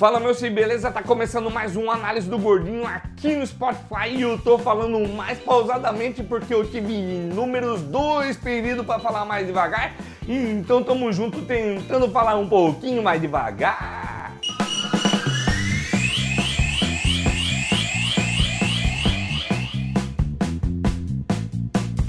Fala meu sim, beleza? Tá começando mais uma análise do gordinho aqui no Spotify e eu tô falando mais pausadamente porque eu tive inúmeros dois pedidos para falar mais devagar. Então tamo junto tentando falar um pouquinho mais devagar.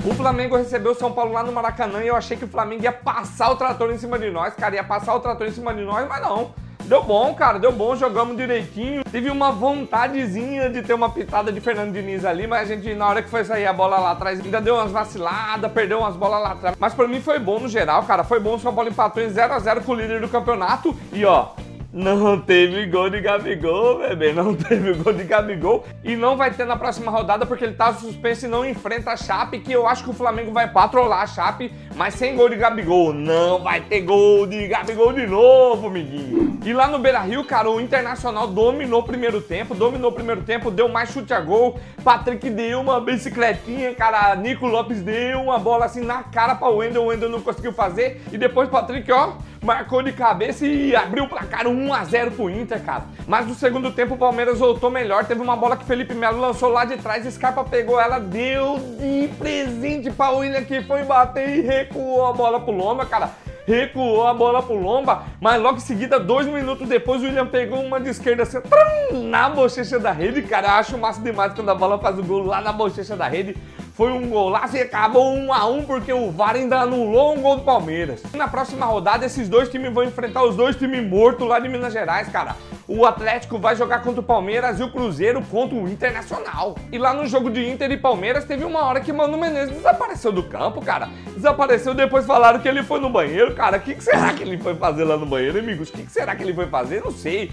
O Flamengo recebeu o São Paulo lá no Maracanã e eu achei que o Flamengo ia passar o trator em cima de nós, cara, ia passar o trator em cima de nós, mas não. Deu bom, cara, deu bom, jogamos direitinho. Tive uma vontadezinha de ter uma pitada de Fernando Diniz ali, mas a gente, na hora que foi sair a bola lá atrás, ainda deu umas vaciladas, perdeu umas bolas lá atrás. Mas pra mim foi bom no geral, cara. Foi bom, o São Paulo empatou em 0x0 com o líder do campeonato. E ó, não teve gol de Gabigol, bebê. Não teve gol de Gabigol. E não vai ter na próxima rodada porque ele tá suspenso e não enfrenta a Chape, que eu acho que o Flamengo vai patrolar a Chape, mas sem gol de Gabigol. Não vai ter gol de Gabigol de novo, amiguinho. E lá no Beira-Rio, cara, o Internacional dominou o primeiro tempo, dominou o primeiro tempo, deu mais chute a gol. Patrick deu uma bicicletinha, cara. Nico Lopes deu uma bola assim na cara pra Wendel. O Wendel não conseguiu fazer. E depois Patrick, ó, marcou de cabeça e abriu o placar 1 a 0 pro Inter, cara. Mas no segundo tempo o Palmeiras voltou melhor. Teve uma bola que Felipe Melo lançou lá de trás, Scarpa pegou ela, deu de presente pra William que foi bater e recuou a bola pro Loma, cara recuou a bola pro Lomba, mas logo em seguida, dois minutos depois, o William pegou uma de esquerda assim, na bochecha da rede, cara. Eu acho massa demais quando a bola faz o gol lá na bochecha da rede. Foi um golaço e acabou um a um porque o VAR ainda anulou um gol do Palmeiras. Na próxima rodada, esses dois times vão enfrentar os dois times mortos lá de Minas Gerais, cara. O Atlético vai jogar contra o Palmeiras e o Cruzeiro contra o Internacional. E lá no jogo de Inter e Palmeiras teve uma hora que Mano Menezes desapareceu do campo, cara. Desapareceu, depois falaram que ele foi no banheiro, cara. O que, que será que ele foi fazer lá no banheiro, amigos? O que, que será que ele foi fazer? Não sei.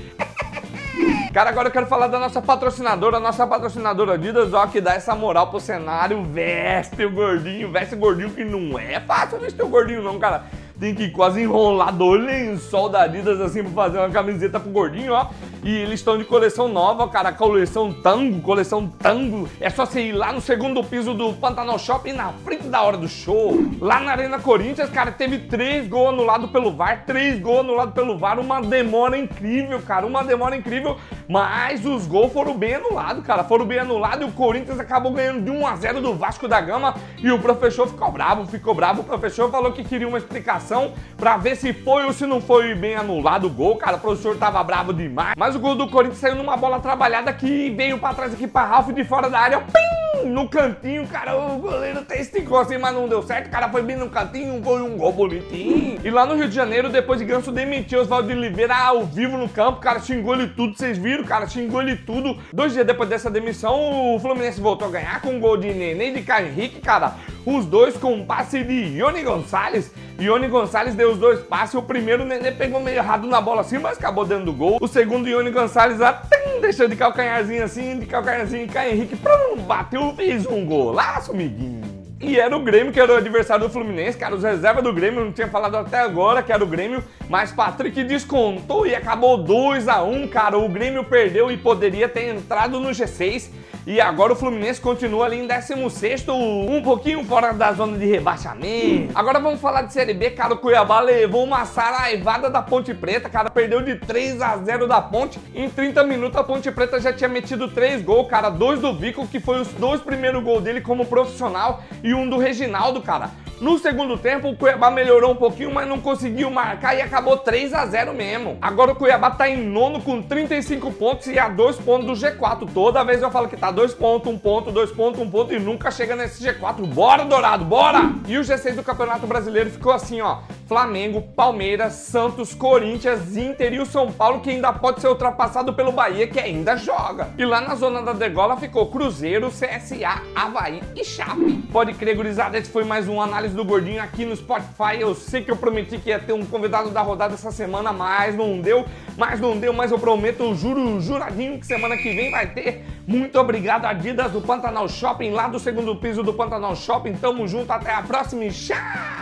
Cara, agora eu quero falar da nossa patrocinadora, a nossa patrocinadora Adidas, ó, que dá essa moral pro cenário, veste o gordinho, veste o gordinho que não é fácil vestir o gordinho não, cara tem que quase enrolar dois lençol da Adidas assim pra fazer uma camiseta pro gordinho, ó. E eles estão de coleção nova, cara, coleção Tango, coleção Tango. É só você ir lá no segundo piso do Pantanal Shopping, na frente da hora do show. Lá na Arena Corinthians, cara, teve três gols anulados pelo VAR, três gols anulados pelo VAR, uma demora incrível, cara, uma demora incrível. Mas os gols foram bem anulados, cara, foram bem anulados e o Corinthians acabou ganhando de 1 a 0 do Vasco da Gama e o professor ficou bravo, ficou bravo. O professor falou que queria uma explicação para ver se foi ou se não foi bem anulado o gol, cara. O professor tava bravo demais. Mas o gol do Corinthians saiu numa bola trabalhada que veio para trás aqui para Ralf de fora da área. Pim! No cantinho, cara, o goleiro esticou assim, mas não deu certo. O cara foi bem no cantinho, foi um gol bonitinho. E lá no Rio de Janeiro, depois de Ganso demitiu Oswaldo de Oliveira ao vivo no campo, cara, xingou ele tudo, vocês viram, cara, xingou ele tudo. Dois dias depois dessa demissão, o Fluminense voltou a ganhar com um gol de Nenê de Caio Henrique, cara. Os dois com um passe de Ione Gonçalves. Ione Gonçalves deu os dois passes. O primeiro o Nenê pegou meio errado na bola assim, mas acabou dentro do gol. O segundo Ione Gonçalves até deixou de calcanharzinho assim, de calcanharzinho. Caio Henrique prum, bateu, fez um golaço, amiguinho. E era o Grêmio que era o adversário do Fluminense, cara. Os reservas do Grêmio, não tinha falado até agora que era o Grêmio, mas Patrick descontou e acabou 2 a 1 cara. O Grêmio perdeu e poderia ter entrado no G6. E agora o Fluminense continua ali em 16, um pouquinho fora da zona de rebaixamento. Agora vamos falar de Série B, cara. O Cuiabá levou uma saraivada da Ponte Preta, cara. Perdeu de 3 a 0 da Ponte. Em 30 minutos a Ponte Preta já tinha metido 3 gols, cara. Dois do Vico, que foi os dois primeiros gols dele como profissional, um do Reginaldo, cara. No segundo tempo, o Cuiabá melhorou um pouquinho, mas não conseguiu marcar e acabou 3 a 0 mesmo. Agora o Cuiabá tá em nono com 35 pontos e a 2 pontos do G4. Toda vez eu falo que tá 2 pontos, 1 ponto, 2 pontos, 1 ponto e nunca chega nesse G4. Bora, Dourado, bora! E o G6 do Campeonato Brasileiro ficou assim, ó. Flamengo, Palmeiras, Santos, Corinthians, Inter e o São Paulo, que ainda pode ser ultrapassado pelo Bahia, que ainda joga. E lá na zona da degola ficou Cruzeiro, CSA, Havaí e Chape. Pode crer, gurizada, esse foi mais um análise do Gordinho aqui no Spotify. Eu sei que eu prometi que ia ter um convidado da rodada essa semana, mas não deu. Mas não deu, mas eu prometo, eu juro, juradinho, que semana que vem vai ter. Muito obrigado, Adidas do Pantanal Shopping, lá do segundo piso do Pantanal Shopping. Tamo junto, até a próxima e tchau!